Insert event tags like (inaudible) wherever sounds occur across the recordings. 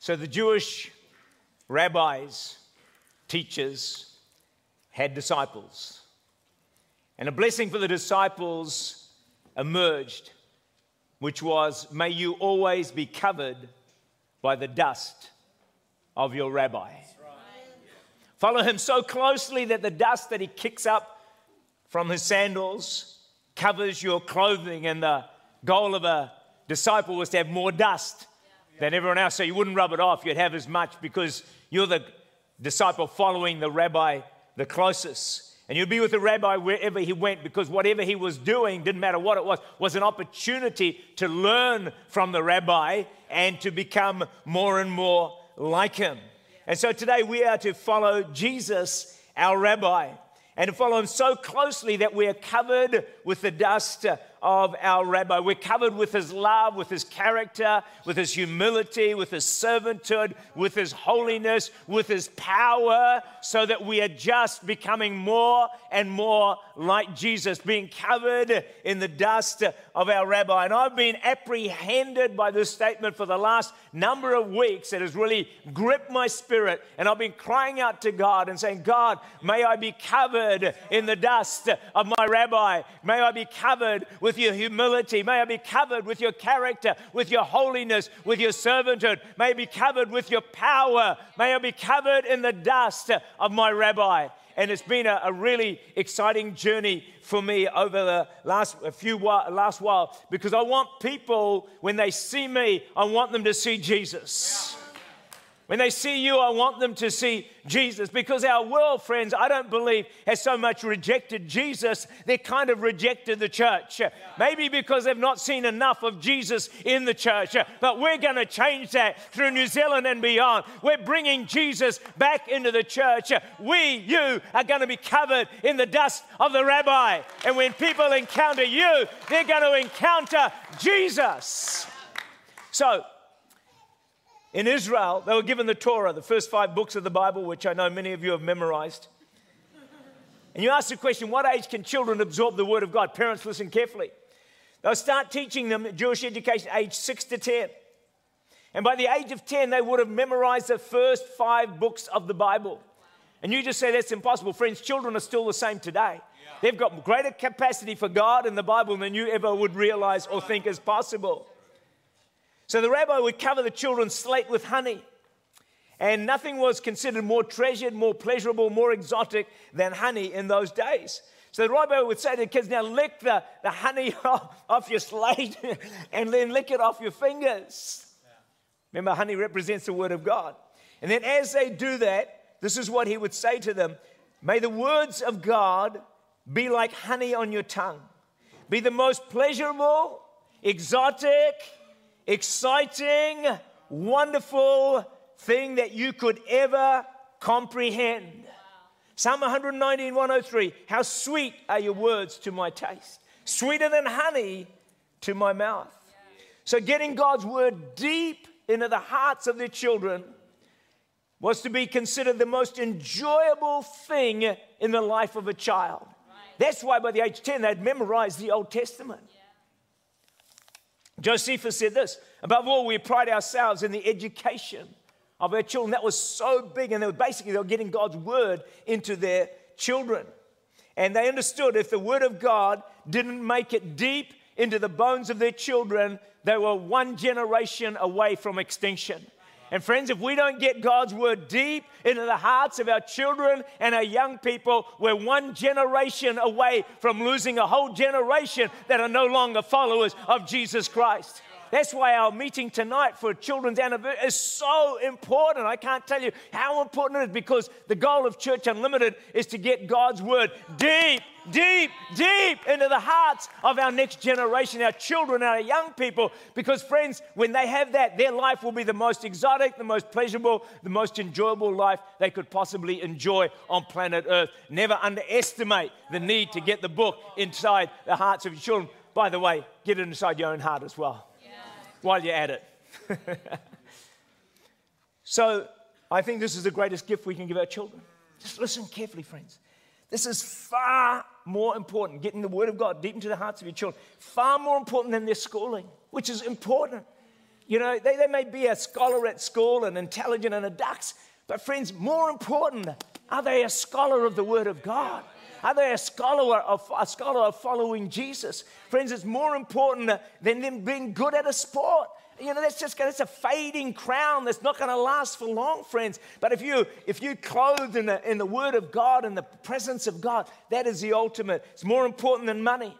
So the Jewish rabbis, teachers, had disciples. And a blessing for the disciples emerged, which was, May you always be covered by the dust of your rabbi. Follow him so closely that the dust that he kicks up from his sandals covers your clothing. And the goal of a disciple was to have more dust than everyone else. So you wouldn't rub it off, you'd have as much because you're the disciple following the rabbi the closest. And you'd be with the rabbi wherever he went because whatever he was doing, didn't matter what it was, was an opportunity to learn from the rabbi and to become more and more like him. And so today we are to follow Jesus, our rabbi, and to follow him so closely that we are covered with the dust of our rabbi. We're covered with his love, with his character, with his humility, with his servanthood, with his holiness, with his power, so that we are just becoming more and more like Jesus, being covered in the dust of our rabbi. And I've been apprehended by this statement for the last number of weeks. It has really gripped my spirit. And I've been crying out to God and saying, God, may I be covered in the dust of my rabbi. May I be covered with with your humility. May I be covered with your character, with your holiness, with your servanthood. May I be covered with your power. May I be covered in the dust of my rabbi. And it's been a, a really exciting journey for me over the last few while, last while because I want people when they see me, I want them to see Jesus. When they see you, I want them to see Jesus because our world, friends, I don't believe has so much rejected Jesus, they kind of rejected the church. Maybe because they've not seen enough of Jesus in the church. But we're going to change that through New Zealand and beyond. We're bringing Jesus back into the church. We, you, are going to be covered in the dust of the rabbi. And when people encounter you, they're going to encounter Jesus. So, in Israel, they were given the Torah, the first five books of the Bible, which I know many of you have memorized. And you ask the question, what age can children absorb the Word of God? Parents, listen carefully. They'll start teaching them Jewish education age 6 to 10. And by the age of 10, they would have memorized the first five books of the Bible. And you just say that's impossible. Friends, children are still the same today. They've got greater capacity for God and the Bible than you ever would realize or think is possible. So the rabbi would cover the children's slate with honey. And nothing was considered more treasured, more pleasurable, more exotic than honey in those days. So the rabbi would say to the kids, now lick the, the honey (laughs) off, off your slate (laughs) and then lick it off your fingers. Yeah. Remember, honey represents the word of God. And then as they do that, this is what he would say to them May the words of God be like honey on your tongue, be the most pleasurable, exotic, exciting, wonderful thing that you could ever comprehend. Psalm 119, 103 How sweet are your words to my taste, sweeter than honey to my mouth. So, getting God's word deep into the hearts of their children was to be considered the most enjoyable thing in the life of a child. That's why by the age 10 they'd memorized the Old Testament. Josephus said this Above all, we pride ourselves in the education of our children. That was so big, and they were basically they were getting God's word into their children. And they understood if the word of God didn't make it deep into the bones of their children, they were one generation away from extinction. And friends, if we don't get God's word deep into the hearts of our children and our young people, we're one generation away from losing a whole generation that are no longer followers of Jesus Christ. That's why our meeting tonight for children's anniversary is so important. I can't tell you how important it is because the goal of Church Unlimited is to get God's word deep, deep, deep into the hearts of our next generation, our children, our young people. Because, friends, when they have that, their life will be the most exotic, the most pleasurable, the most enjoyable life they could possibly enjoy on planet Earth. Never underestimate the need to get the book inside the hearts of your children. By the way, get it inside your own heart as well while you're at it. (laughs) so I think this is the greatest gift we can give our children. Just listen carefully, friends. This is far more important, getting the Word of God deep into the hearts of your children, far more important than their schooling, which is important. you know, they, they may be a scholar at school and intelligent and a dux, but friends, more important, are they a scholar of the Word of God? Are they a scholar of, a scholar of following Jesus? Friends, it's more important than them being good at a sport. You know, that's just that's a fading crown that's not going to last for long, friends. But if you if you clothed in the, in the Word of God and the presence of God, that is the ultimate. It's more important than money.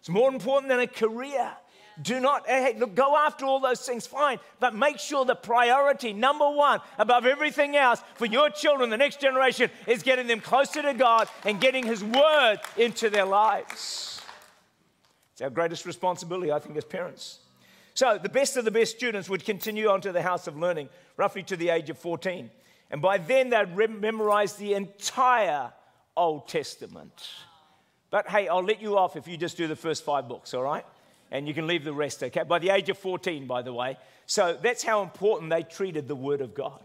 It's more important than a career. Do not, hey, look, go after all those things, fine, but make sure the priority, number one, above everything else for your children, the next generation, is getting them closer to God and getting His Word into their lives. It's our greatest responsibility, I think, as parents. So, the best of the best students would continue on to the house of learning, roughly to the age of 14. And by then, they'd memorize the entire Old Testament. But hey, I'll let you off if you just do the first five books, all right? And you can leave the rest, okay? By the age of 14, by the way. So that's how important they treated the Word of God.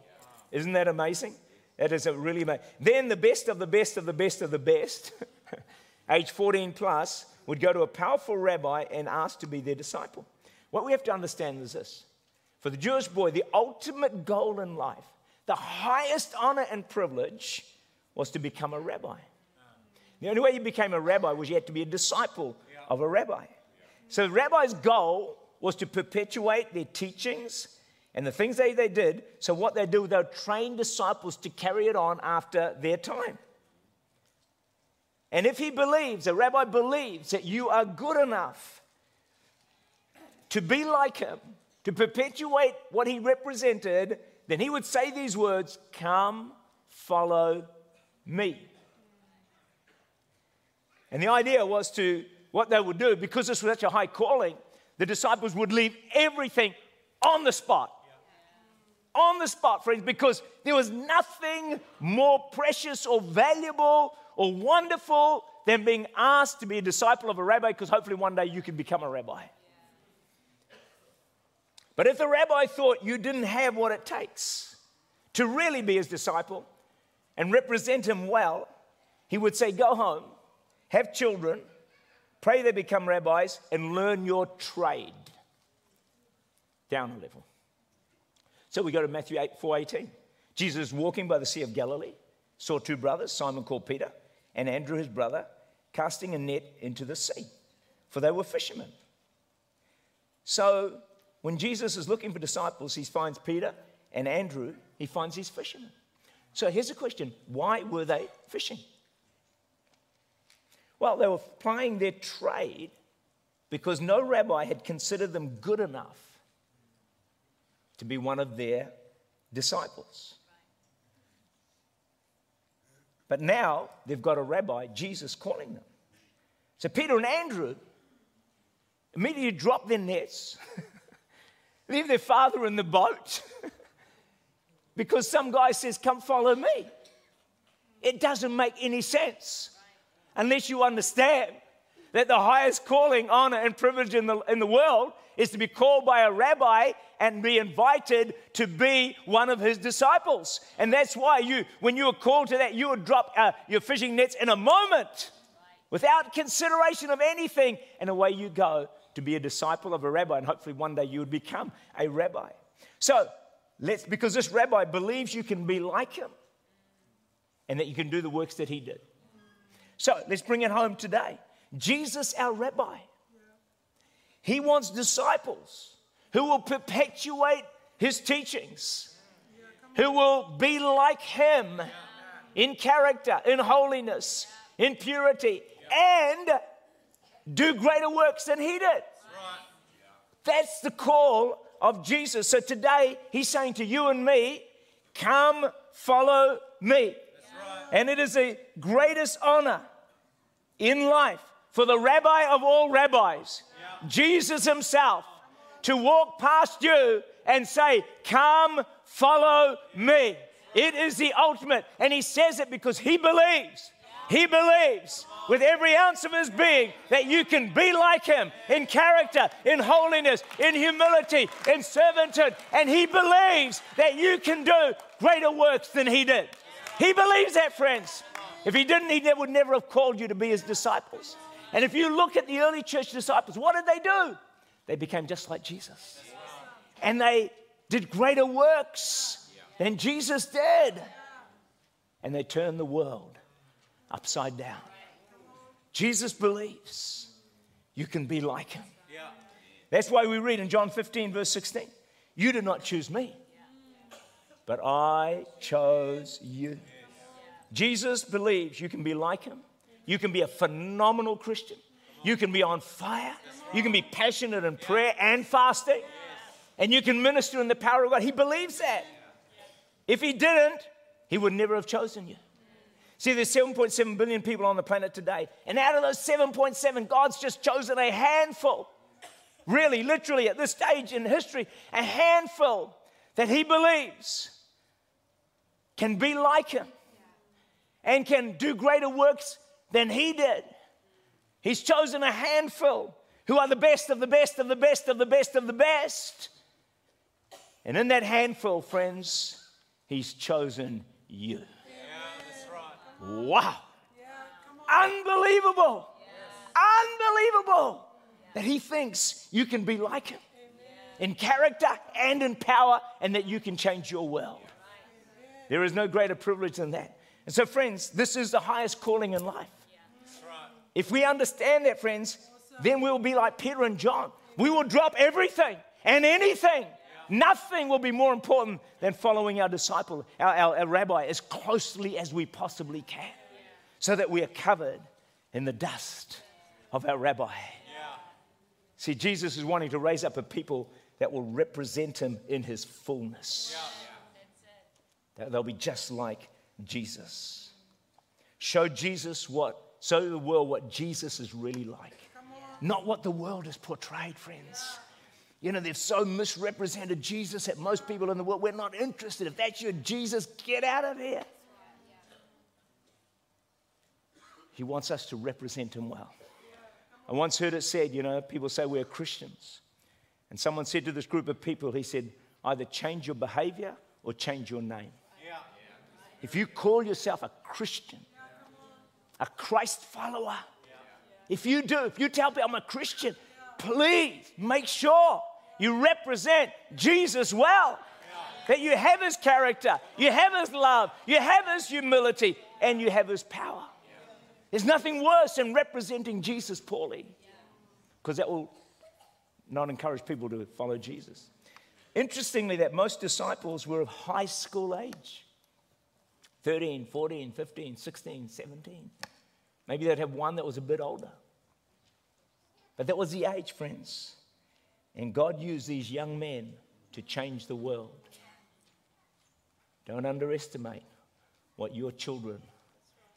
Isn't that amazing? That is a really amazing. Then the best of the best of the best of the best, (laughs) age 14 plus, would go to a powerful rabbi and ask to be their disciple. What we have to understand is this for the Jewish boy, the ultimate goal in life, the highest honor and privilege was to become a rabbi. The only way you became a rabbi was you had to be a disciple of a rabbi. So the rabbi's goal was to perpetuate their teachings and the things they, they did. So what they do, they'll train disciples to carry it on after their time. And if he believes, a rabbi believes that you are good enough to be like him, to perpetuate what he represented, then he would say these words Come, follow me. And the idea was to what they would do, because this was such a high calling, the disciples would leave everything on the spot. On the spot, friends, because there was nothing more precious or valuable or wonderful than being asked to be a disciple of a rabbi, because hopefully one day you can become a rabbi. But if the rabbi thought you didn't have what it takes to really be his disciple and represent him well, he would say, Go home, have children, Pray they become rabbis and learn your trade. Down a level. So we go to Matthew 8, 418. Jesus walking by the Sea of Galilee, saw two brothers, Simon called Peter, and Andrew his brother, casting a net into the sea, for they were fishermen. So when Jesus is looking for disciples, he finds Peter and Andrew, he finds these fishermen. So here's a question why were they fishing? Well, they were plying their trade because no rabbi had considered them good enough to be one of their disciples. But now they've got a rabbi, Jesus, calling them. So Peter and Andrew immediately drop their nets, (laughs) leave their father in the boat, (laughs) because some guy says, Come follow me. It doesn't make any sense unless you understand that the highest calling, honor, and privilege in the, in the world is to be called by a rabbi and be invited to be one of his disciples. And that's why you, when you are called to that, you would drop uh, your fishing nets in a moment without consideration of anything, and away you go to be a disciple of a rabbi, and hopefully one day you would become a rabbi. So, let's, because this rabbi believes you can be like him and that you can do the works that he did. So let's bring it home today. Jesus, our rabbi, he wants disciples who will perpetuate his teachings, who will be like him in character, in holiness, in purity, and do greater works than he did. That's the call of Jesus. So today, he's saying to you and me, Come follow me. And it is the greatest honor in life for the rabbi of all rabbis, yeah. Jesus himself, to walk past you and say, Come, follow me. It is the ultimate. And he says it because he believes. He believes with every ounce of his being that you can be like him in character, in holiness, in humility, in servanthood. And he believes that you can do greater works than he did. He believes that, friends. If he didn't, he would never have called you to be his disciples. And if you look at the early church disciples, what did they do? They became just like Jesus. And they did greater works than Jesus did. And they turned the world upside down. Jesus believes you can be like him. That's why we read in John 15, verse 16 You did not choose me, but I chose you. Jesus believes you can be like him. You can be a phenomenal Christian. You can be on fire. You can be passionate in prayer and fasting. And you can minister in the power of God. He believes that. If he didn't, he would never have chosen you. See, there's 7.7 billion people on the planet today. And out of those 7.7, God's just chosen a handful. Really, literally, at this stage in history, a handful that he believes can be like him and can do greater works than he did. He's chosen a handful who are the best of the best of the best of the best of the best. And in that handful, friends, he's chosen you. Wow. Unbelievable. Unbelievable that he thinks you can be like him in character and in power and that you can change your world. There is no greater privilege than that. And so, friends, this is the highest calling in life. If we understand that, friends, then we'll be like Peter and John. We will drop everything and anything. Nothing will be more important than following our disciple, our, our, our rabbi, as closely as we possibly can, so that we are covered in the dust of our rabbi. See, Jesus is wanting to raise up a people that will represent him in his fullness. They'll be just like Jesus. Show Jesus what, show the world what Jesus is really like. Not what the world has portrayed, friends. You know, they've so misrepresented Jesus that most people in the world, we're not interested. If that's your Jesus, get out of here. He wants us to represent him well. I once heard it said, you know, people say we're Christians. And someone said to this group of people, he said, either change your behavior or change your name. If you call yourself a Christian, a Christ follower, if you do, if you tell people I'm a Christian, please make sure you represent Jesus well. That you have his character, you have his love, you have his humility, and you have his power. There's nothing worse than representing Jesus poorly, because that will not encourage people to follow Jesus. Interestingly, that most disciples were of high school age. 13, 14, 15, 16, 17. Maybe they'd have one that was a bit older. But that was the age, friends. And God used these young men to change the world. Don't underestimate what your children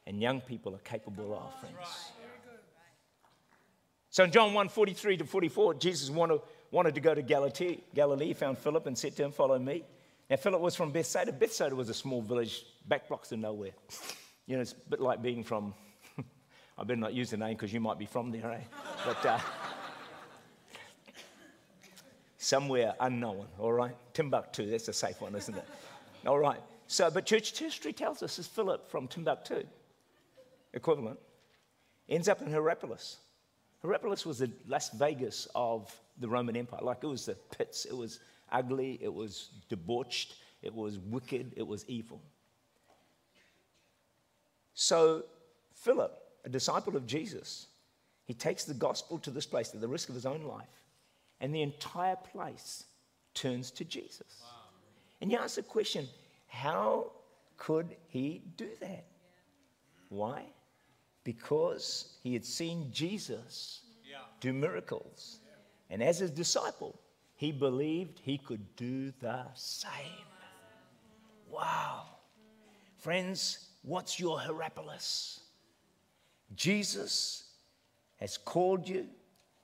and young people are capable of, friends. So in John 1 43 to 44, Jesus wanted, wanted to go to Galilee, Galilee, found Philip and said to him, Follow me. Now, Philip was from Bethsaida. Bethsaida was a small village, back blocks of nowhere. You know, it's a bit like being from, (laughs) I better not use the name because you might be from there, eh? But uh, somewhere unknown, all right? Timbuktu, that's a safe one, isn't it? All right. So, but church history tells us is Philip from Timbuktu, equivalent, ends up in Hierapolis. Hierapolis was the Las Vegas of the Roman Empire. Like it was the pits, it was ugly, it was debauched, it was wicked, it was evil. So, Philip, a disciple of Jesus, he takes the gospel to this place at the risk of his own life, and the entire place turns to Jesus. Wow. And you ask the question how could he do that? Why? Because he had seen Jesus yeah. do miracles. Yeah. And as his disciple, he believed he could do the same. Wow. Friends, what's your Hierapolis? Jesus has called you,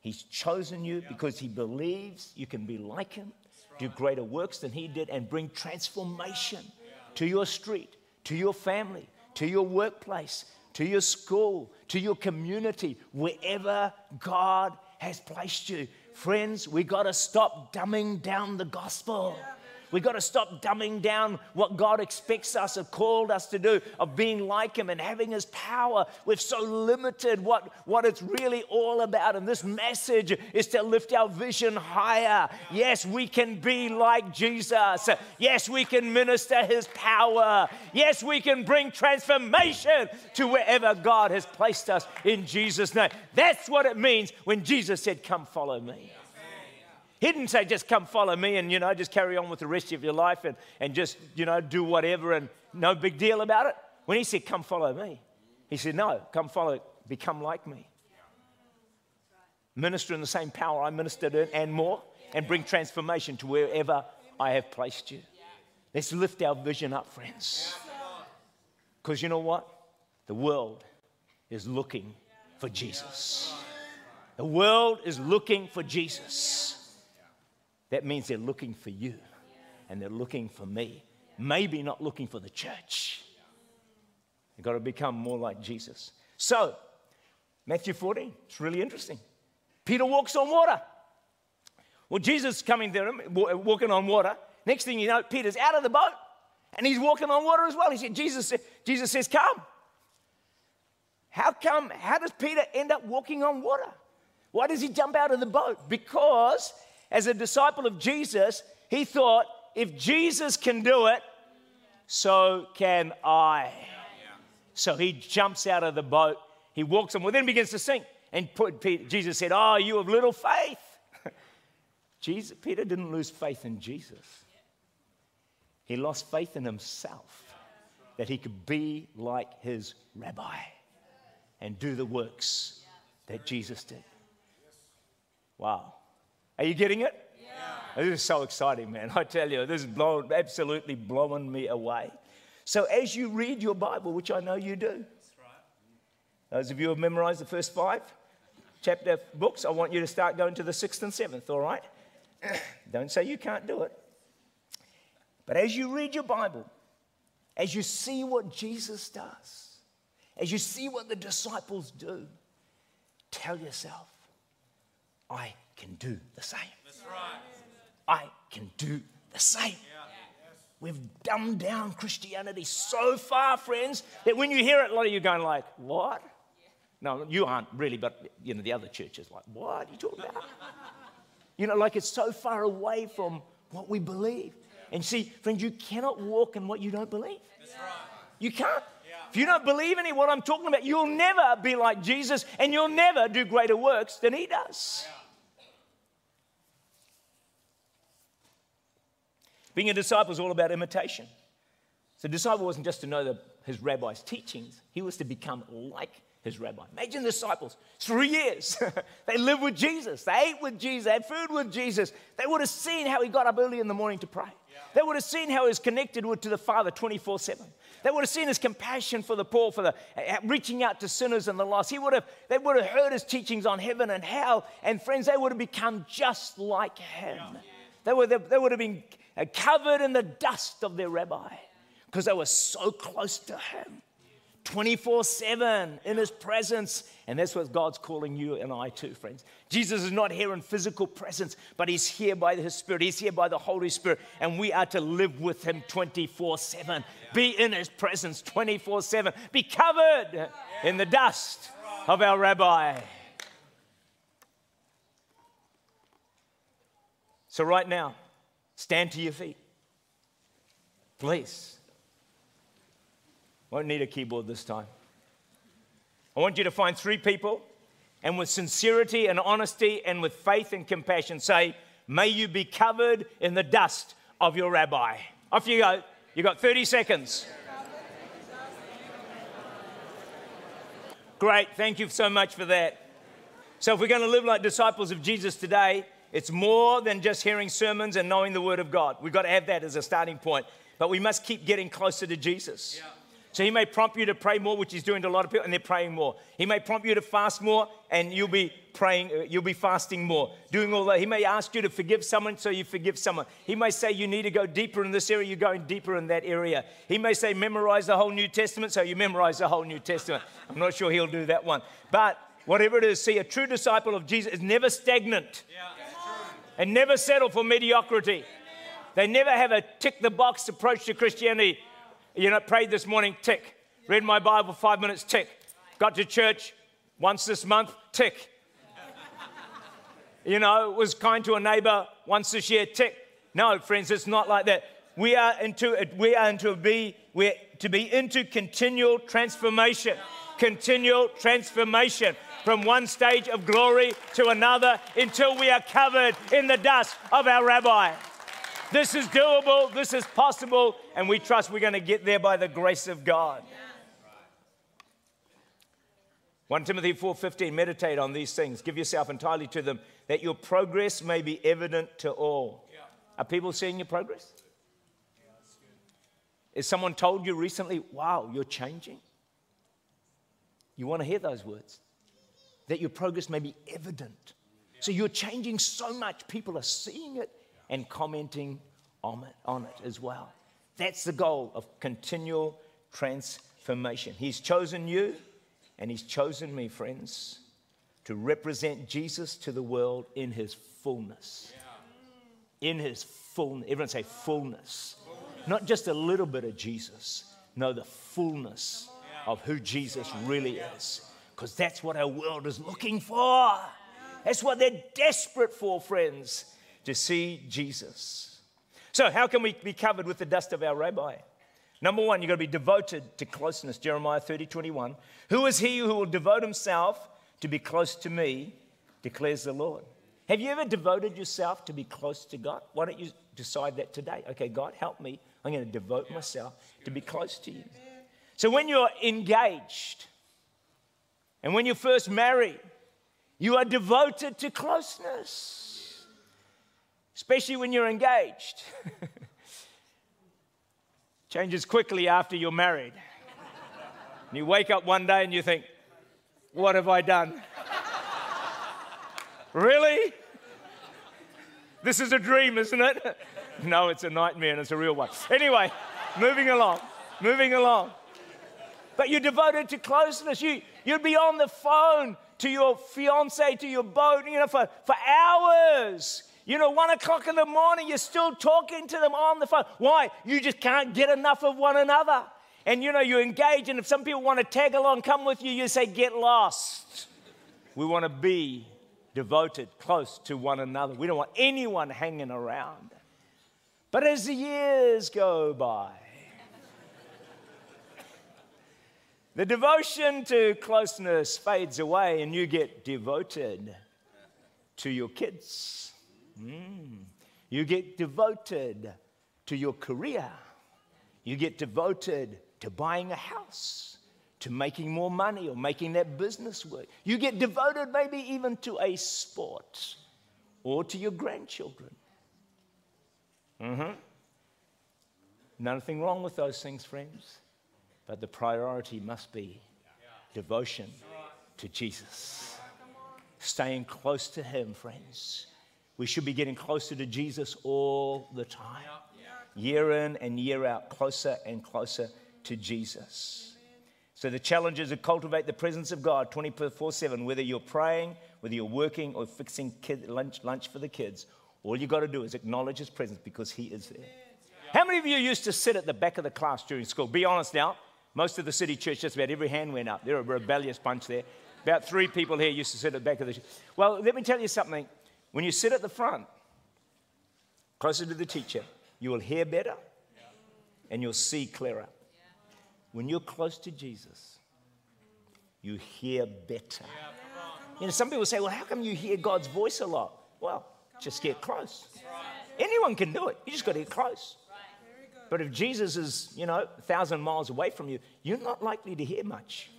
He's chosen you because He believes you can be like Him, do greater works than He did, and bring transformation to your street, to your family, to your workplace, to your school, to your community, wherever God has placed you. Friends, we got to stop dumbing down the gospel. We've got to stop dumbing down what God expects us or called us to do, of being like Him and having His power. We've so limited what, what it's really all about. And this message is to lift our vision higher. Yes, we can be like Jesus. Yes, we can minister His power. Yes, we can bring transformation to wherever God has placed us in Jesus' name. That's what it means when Jesus said, Come follow me. He didn't say, just come follow me and, you know, just carry on with the rest of your life and, and just, you know, do whatever and no big deal about it. When he said, come follow me, he said, no, come follow, become like me. Minister in the same power I ministered in and more and bring transformation to wherever I have placed you. Let's lift our vision up, friends. Because you know what? The world is looking for Jesus. The world is looking for Jesus. That means they're looking for you and they're looking for me. Maybe not looking for the church. You've got to become more like Jesus. So, Matthew 14, it's really interesting. Peter walks on water. Well, Jesus coming there, walking on water. Next thing you know, Peter's out of the boat and he's walking on water as well. He said, Jesus, Jesus says, Come. How come? How does Peter end up walking on water? Why does he jump out of the boat? Because as a disciple of Jesus, he thought, if Jesus can do it, so can I. So he jumps out of the boat, he walks on, well, then begins to sink. And put, Peter, Jesus said, Oh, you have little faith. (laughs) Jesus, Peter didn't lose faith in Jesus, he lost faith in himself that he could be like his rabbi and do the works that Jesus did. Wow. Are you getting it? Yeah. This is so exciting, man. I tell you, this is blowing, absolutely blowing me away. So, as you read your Bible, which I know you do, those of you who have memorized the first five chapter books, I want you to start going to the sixth and seventh, all right? (coughs) Don't say you can't do it. But as you read your Bible, as you see what Jesus does, as you see what the disciples do, tell yourself, I can do the same. Right. I can do the same. Yeah. We've dumbed down Christianity so far, friends, that when you hear it, a lot of you going like, what? No, you aren't really, but you know, the other churches like, what are you talking about? (laughs) you know, like it's so far away from what we believe. And see, friends, you cannot walk in what you don't believe. You can't. If you don't believe any what I'm talking about, you'll never be like Jesus and you'll never do greater works than he does. Yeah. Being a disciple is all about imitation. So, the disciple wasn't just to know the, his rabbi's teachings, he was to become like his rabbi. Imagine the disciples, three years. (laughs) they lived with Jesus, they ate with Jesus, they had food with Jesus. They would have seen how he got up early in the morning to pray. Yeah. They would have seen how he was connected to the Father 24 7. They would have seen his compassion for the poor, for the uh, reaching out to sinners and the lost. He would have, they would have heard his teachings on heaven and hell. And friends, they would have become just like him. Yeah. They, would, they, they would have been covered in the dust of their rabbi because they were so close to him 24 7 in his presence. And that's what God's calling you and I to, friends. Jesus is not here in physical presence, but he's here by his Spirit. He's here by the Holy Spirit. And we are to live with him 24 7. Be in his presence 24 7. Be covered in the dust of our rabbi. So, right now, Stand to your feet. Please. Won't need a keyboard this time. I want you to find three people and with sincerity and honesty and with faith and compassion say, May you be covered in the dust of your rabbi. Off you go. You've got 30 seconds. Great. Thank you so much for that. So, if we're going to live like disciples of Jesus today, it's more than just hearing sermons and knowing the Word of God. We've got to have that as a starting point. But we must keep getting closer to Jesus. Yeah. So he may prompt you to pray more, which he's doing to a lot of people, and they're praying more. He may prompt you to fast more, and you'll be praying, uh, you'll be fasting more, doing all that. He may ask you to forgive someone, so you forgive someone. He may say you need to go deeper in this area, you're going deeper in that area. He may say memorize the whole New Testament, so you memorize the whole New Testament. I'm not sure he'll do that one. But whatever it is, see, a true disciple of Jesus is never stagnant. Yeah and never settle for mediocrity. They never have a tick the box approach to Christianity. You know, prayed this morning, tick. Read my Bible five minutes, tick. Got to church once this month, tick. You know, was kind to a neighbor once this year, tick. No, friends, it's not like that. We are into we are into be we're to be into continual transformation. Continual transformation from one stage of glory to another until we are covered in the dust of our rabbi. This is doable, this is possible, and we trust we're going to get there by the grace of God. 1 Timothy 4:15 meditate on these things give yourself entirely to them that your progress may be evident to all. Yeah. Are people seeing your progress? Yeah, Has someone told you recently, "Wow, you're changing?" You want to hear those words? That your progress may be evident. So you're changing so much people are seeing it and commenting on it, on it as well. That's the goal of continual transformation. He's chosen you and He's chosen me, friends, to represent Jesus to the world in His fullness. In His fullness. Everyone say fullness. Not just a little bit of Jesus. No, the fullness of who Jesus really is. Because that's what our world is looking for. That's what they're desperate for, friends, to see Jesus. So, how can we be covered with the dust of our rabbi? Number one, you've got to be devoted to closeness. Jeremiah 30, 21. Who is he who will devote himself to be close to me, declares the Lord. Have you ever devoted yourself to be close to God? Why don't you decide that today? Okay, God, help me. I'm going to devote myself to be close to you. So when you're engaged and when you're first married, you are devoted to closeness, especially when you're engaged. (laughs) Changes quickly after you're married. And you wake up one day and you think, What have I done? (laughs) really? This is a dream, isn't it? (laughs) no, it's a nightmare and it's a real one. Anyway, moving along, moving along. But you're devoted to closeness. You, you'd be on the phone to your fiance, to your boat, you know, for, for hours. You know, one o'clock in the morning, you're still talking to them on the phone. Why? You just can't get enough of one another. And you know, you engage, and if some people want to tag along, come with you, you say, get lost. We want to be devoted, close to one another. We don't want anyone hanging around. But as the years go by, the devotion to closeness fades away, and you get devoted to your kids Mm. You get devoted to your career. You get devoted to buying a house, to making more money or making that business work. You get devoted maybe even to a sport or to your grandchildren. Mm-hmm. Nothing wrong with those things, friends, but the priority must be devotion to Jesus. Staying close to Him, friends we should be getting closer to Jesus all the time. Year in and year out, closer and closer to Jesus. So the challenge is to cultivate the presence of God 24 7, whether you're praying, whether you're working, or fixing kid, lunch, lunch for the kids. All you got to do is acknowledge His presence because He is there. How many of you used to sit at the back of the class during school? Be honest now. Most of the city church, just about every hand went up. They're a rebellious bunch there. About three people here used to sit at the back of the. Well, let me tell you something. When you sit at the front, closer to the teacher, you will hear better and you'll see clearer. When you're close to Jesus, you hear better. You know, some people say, well, how come you hear God's voice a lot? Well, just get close. Anyone can do it. You just got to get close. But if Jesus is, you know, a thousand miles away from you, you're not likely to hear much.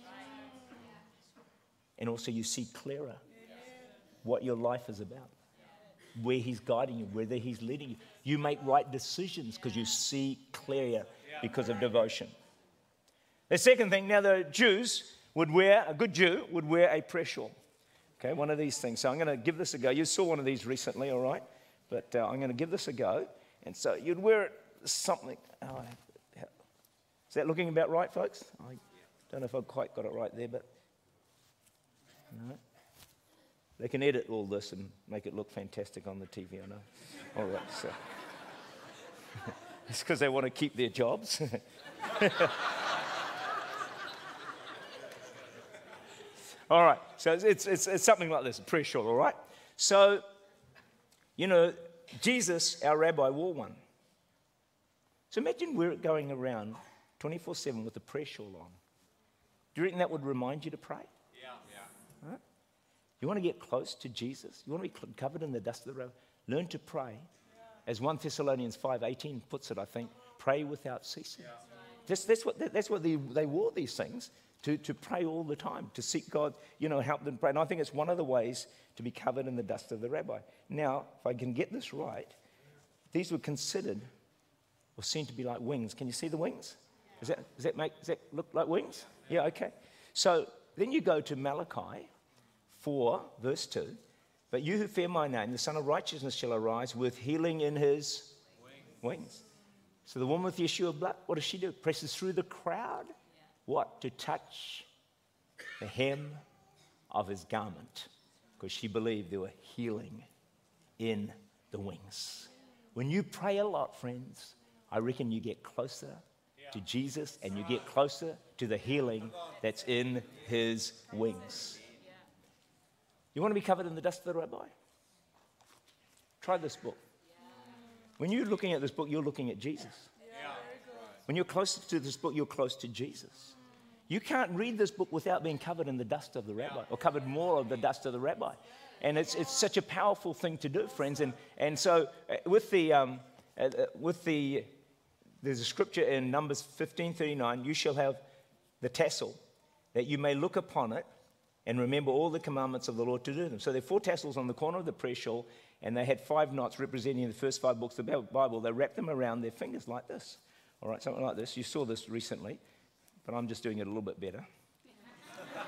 And also, you see clearer what your life is about where He's guiding you, whether He's leading you. You make right decisions because you see clearer because of devotion. The second thing, now the Jews would wear, a good Jew would wear a prayer shawl. Okay, one of these things. So I'm going to give this a go. You saw one of these recently, all right? But uh, I'm going to give this a go. And so you'd wear it something. Oh, is that looking about right, folks? I don't know if I've quite got it right there, but. No. They can edit all this and make it look fantastic on the TV, I know. All right, so. (laughs) it's because they want to keep their jobs. (laughs) all right, so it's, it's, it's something like this, pretty short, all right? So, you know, Jesus, our rabbi, wore one. So imagine we're going around 24 7 with a prayer shawl on. Do you reckon that would remind you to pray? Yeah. yeah. Right? You want to get close to Jesus? You want to be covered in the dust of the road? Learn to pray. As 1 Thessalonians 5.18 puts it, I think, pray without ceasing. Yeah. That's, that's what, that's what they, they wore these things, to, to pray all the time, to seek God, you know, help them pray. And I think it's one of the ways to be covered in the dust of the rabbi. Now, if I can get this right, these were considered or seem to be like wings. Can you see the wings? Does that, does that, make, does that look like wings? Yeah, okay. So then you go to Malachi 4, verse 2. But you who fear my name, the Sun of Righteousness shall arise with healing in his wings. wings. So the woman with the issue of blood, what does she do? Presses through the crowd. What? To touch the hem of his garment. Because she believed there were healing in the wings. When you pray a lot, friends, I reckon you get closer to Jesus and you get closer to the healing that's in his wings. You want to be covered in the dust of the rabbi? Try this book. When you're looking at this book, you're looking at Jesus. When you're close to this book, you're close to Jesus. You can't read this book without being covered in the dust of the rabbi, or covered more of the dust of the rabbi. And it's, it's such a powerful thing to do, friends. And, and so, uh, with the, um, uh, uh with the there's a scripture in Numbers 15:39, you shall have the tassel, that you may look upon it and remember all the commandments of the Lord to do them. So there are four tassels on the corner of the prayer shawl, and they had five knots representing the first five books of the Bible. They wrapped them around their fingers like this. All right, something like this. You saw this recently, but I'm just doing it a little bit better. (laughs)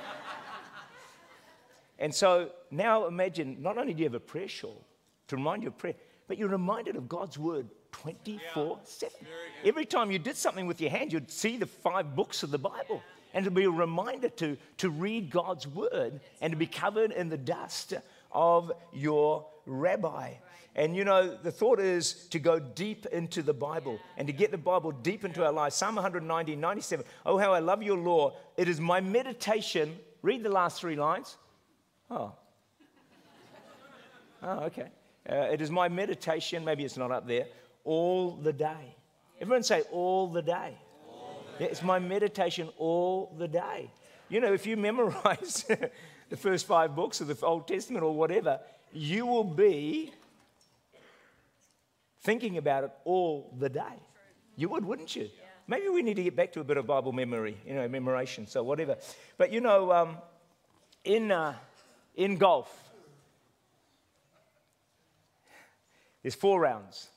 and so now imagine not only do you have a prayer shawl to remind you of prayer, but you're reminded of God's word 24 7. Every time you did something with your hand, you'd see the five books of the Bible. And to be a reminder to, to read God's word and to be covered in the dust of your rabbi. And you know, the thought is to go deep into the Bible and to get the Bible deep into our lives. Psalm 190, 97. Oh, how I love your law. It is my meditation. Read the last three lines. Oh. Oh, okay. Uh, it is my meditation. Maybe it's not up there all the day. Everyone say, all the day. All the yeah, it's my meditation all the day. You know, if you (laughs) memorize (laughs) the first five books of the Old Testament or whatever, you will be thinking about it all the day. You would, wouldn't you? Maybe we need to get back to a bit of Bible memory, you know, memorization, so whatever. But you know, um, in, uh, in golf, there's four rounds.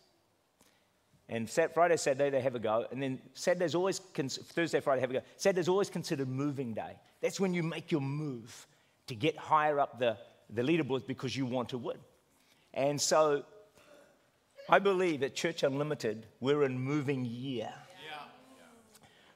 And Friday, Saturday, they have a go. And then Saturday's always, Thursday, Friday, have a go. Saturday's always considered moving day. That's when you make your move to get higher up the, the leaderboards because you want to win. And so I believe at Church Unlimited, we're in moving year. Yeah.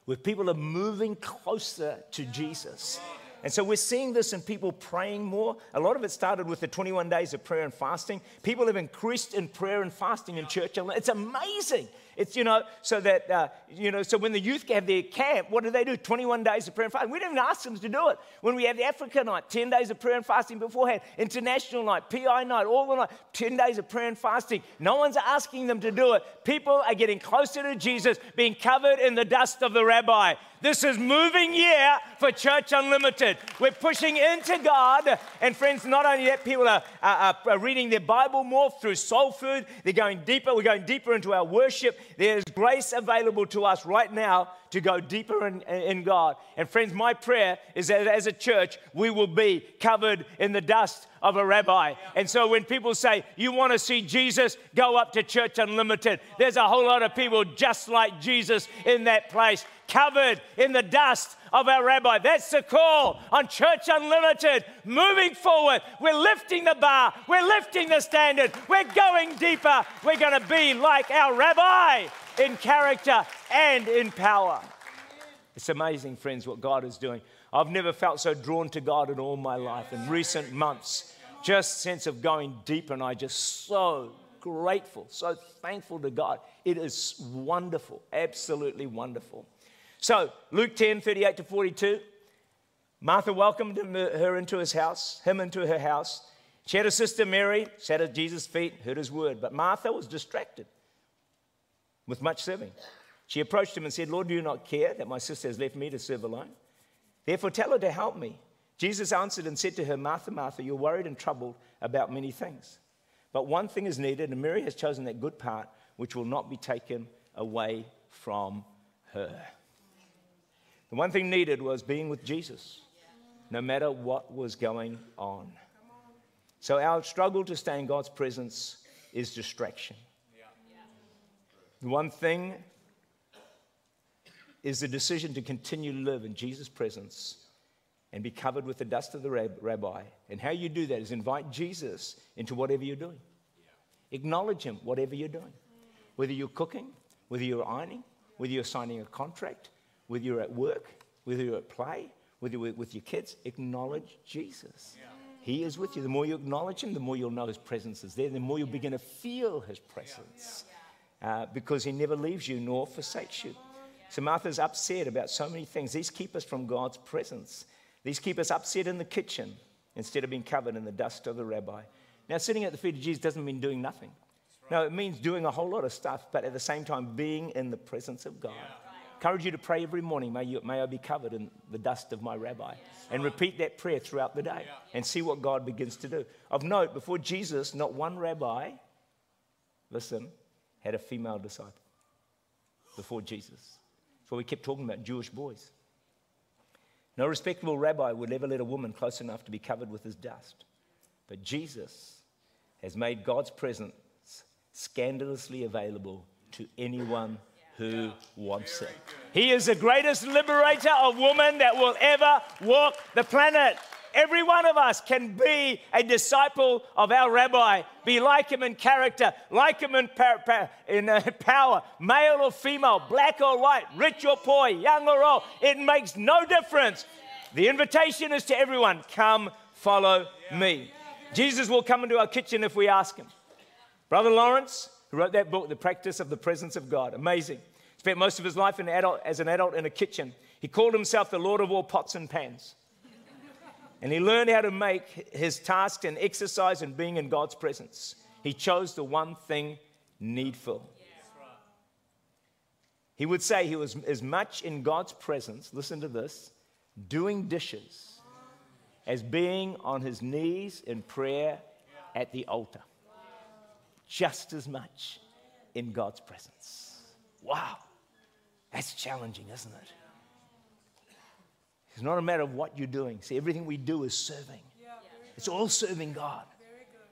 Where people are moving closer to Jesus. And so we're seeing this in people praying more. A lot of it started with the 21 days of prayer and fasting. People have increased in prayer and fasting in church. It's amazing. It's, you know, so that, uh, you know, so when the youth have their camp, what do they do? 21 days of prayer and fasting. We don't even ask them to do it. When we have the Africa night, 10 days of prayer and fasting beforehand, international night, PI night, all the night, 10 days of prayer and fasting. No one's asking them to do it. People are getting closer to Jesus, being covered in the dust of the rabbi. This is moving year for Church Unlimited. We're pushing into God. And friends, not only that, people are, are, are reading their Bible more through soul food. They're going deeper. We're going deeper into our worship. There's grace available to us right now to go deeper in, in God. And friends, my prayer is that as a church, we will be covered in the dust of a rabbi. And so when people say, You want to see Jesus, go up to Church Unlimited, there's a whole lot of people just like Jesus in that place, covered in the dust of our rabbi. That's the call on Church Unlimited. Moving forward, we're lifting the bar, we're lifting the standard, we're going deeper. We're going to be like our rabbi in character and in power. It's amazing, friends, what God is doing. I've never felt so drawn to God in all my life in recent months. Just sense of going deep, and I just so grateful, so thankful to God. It is wonderful, absolutely wonderful. So, Luke 10 38 to 42, Martha welcomed him, uh, her into his house, him into her house. She had a sister, Mary, sat at Jesus' feet, heard his word. But Martha was distracted with much serving. She approached him and said, Lord, do you not care that my sister has left me to serve alone? Therefore, tell her to help me. Jesus answered and said to her, Martha, Martha, you're worried and troubled about many things. But one thing is needed, and Mary has chosen that good part which will not be taken away from her. The one thing needed was being with Jesus, no matter what was going on. So, our struggle to stay in God's presence is distraction. One thing is the decision to continue to live in Jesus' presence and be covered with the dust of the rabbi. And how you do that is invite Jesus into whatever you're doing. Acknowledge him, whatever you're doing. Whether you're cooking, whether you're ironing, whether you're signing a contract, whether you're at work, whether you're at play, whether you're with your kids, acknowledge Jesus. Yeah. He is with you. The more you acknowledge him, the more you'll know his presence is there. The more you'll begin to feel his presence uh, because he never leaves you nor forsakes you. So Martha's upset about so many things. These keep us from God's presence. These keep us upset in the kitchen instead of being covered in the dust of the rabbi. Now, sitting at the feet of Jesus doesn't mean doing nothing. No, it means doing a whole lot of stuff, but at the same time, being in the presence of God. Yeah. Encourage you to pray every morning, may, you, may I be covered in the dust of my rabbi. And repeat that prayer throughout the day and see what God begins to do. Of note, before Jesus, not one rabbi, listen, had a female disciple. Before Jesus. What we kept talking about Jewish boys. No respectable rabbi would ever let a woman close enough to be covered with his dust. But Jesus has made God's presence scandalously available to anyone who wants it. He is the greatest liberator of women that will ever walk the planet. Every one of us can be a disciple of our rabbi, be like him in character, like him in, par- par- in uh, (laughs) power, male or female, black or white, rich or poor, young or old. It makes no difference. The invitation is to everyone come follow me. Jesus will come into our kitchen if we ask him. Brother Lawrence, who wrote that book, The Practice of the Presence of God, amazing. Spent most of his life adult, as an adult in a kitchen. He called himself the Lord of all pots and pans. And he learned how to make his task and exercise and being in God's presence. He chose the one thing needful. He would say he was as much in God's presence, listen to this, doing dishes, as being on his knees in prayer at the altar. Just as much in God's presence. Wow. That's challenging, isn't it? It's not a matter of what you're doing. See, everything we do is serving. It's all serving God.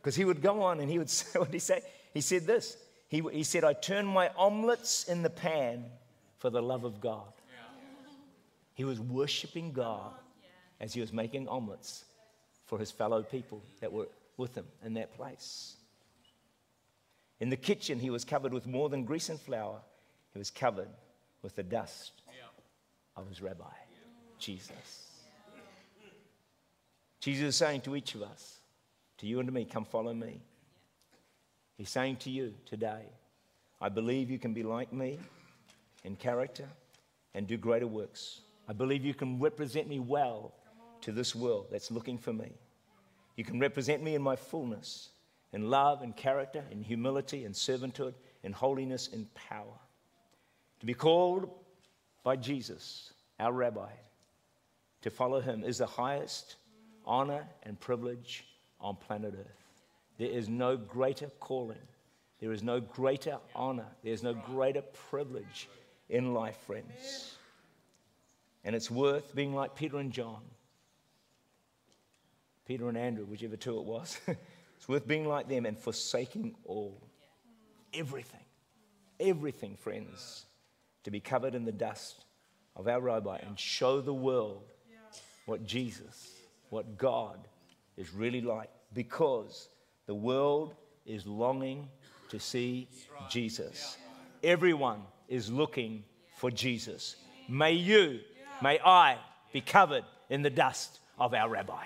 Because he would go on and he would (laughs) say, what did he say? He said this. He, he said, I turn my omelets in the pan for the love of God. He was worshiping God as he was making omelets for his fellow people that were with him in that place. In the kitchen, he was covered with more than grease and flour, he was covered with the dust of his rabbi. Jesus. Jesus is saying to each of us, to you and to me, come follow me. He's saying to you today, I believe you can be like me in character and do greater works. I believe you can represent me well to this world that's looking for me. You can represent me in my fullness, in love and character, in humility and servanthood, in holiness and power. To be called by Jesus, our rabbi, to follow him is the highest honor and privilege on planet Earth. There is no greater calling, there is no greater honor, there's no greater privilege in life, friends. And it's worth being like Peter and John, Peter and Andrew, whichever two it was. (laughs) it's worth being like them and forsaking all. Everything. Everything, friends, to be covered in the dust of our rabbi and show the world what Jesus, what God is really like because the world is longing to see Jesus. Everyone is looking for Jesus. May you, may I be covered in the dust of our rabbi.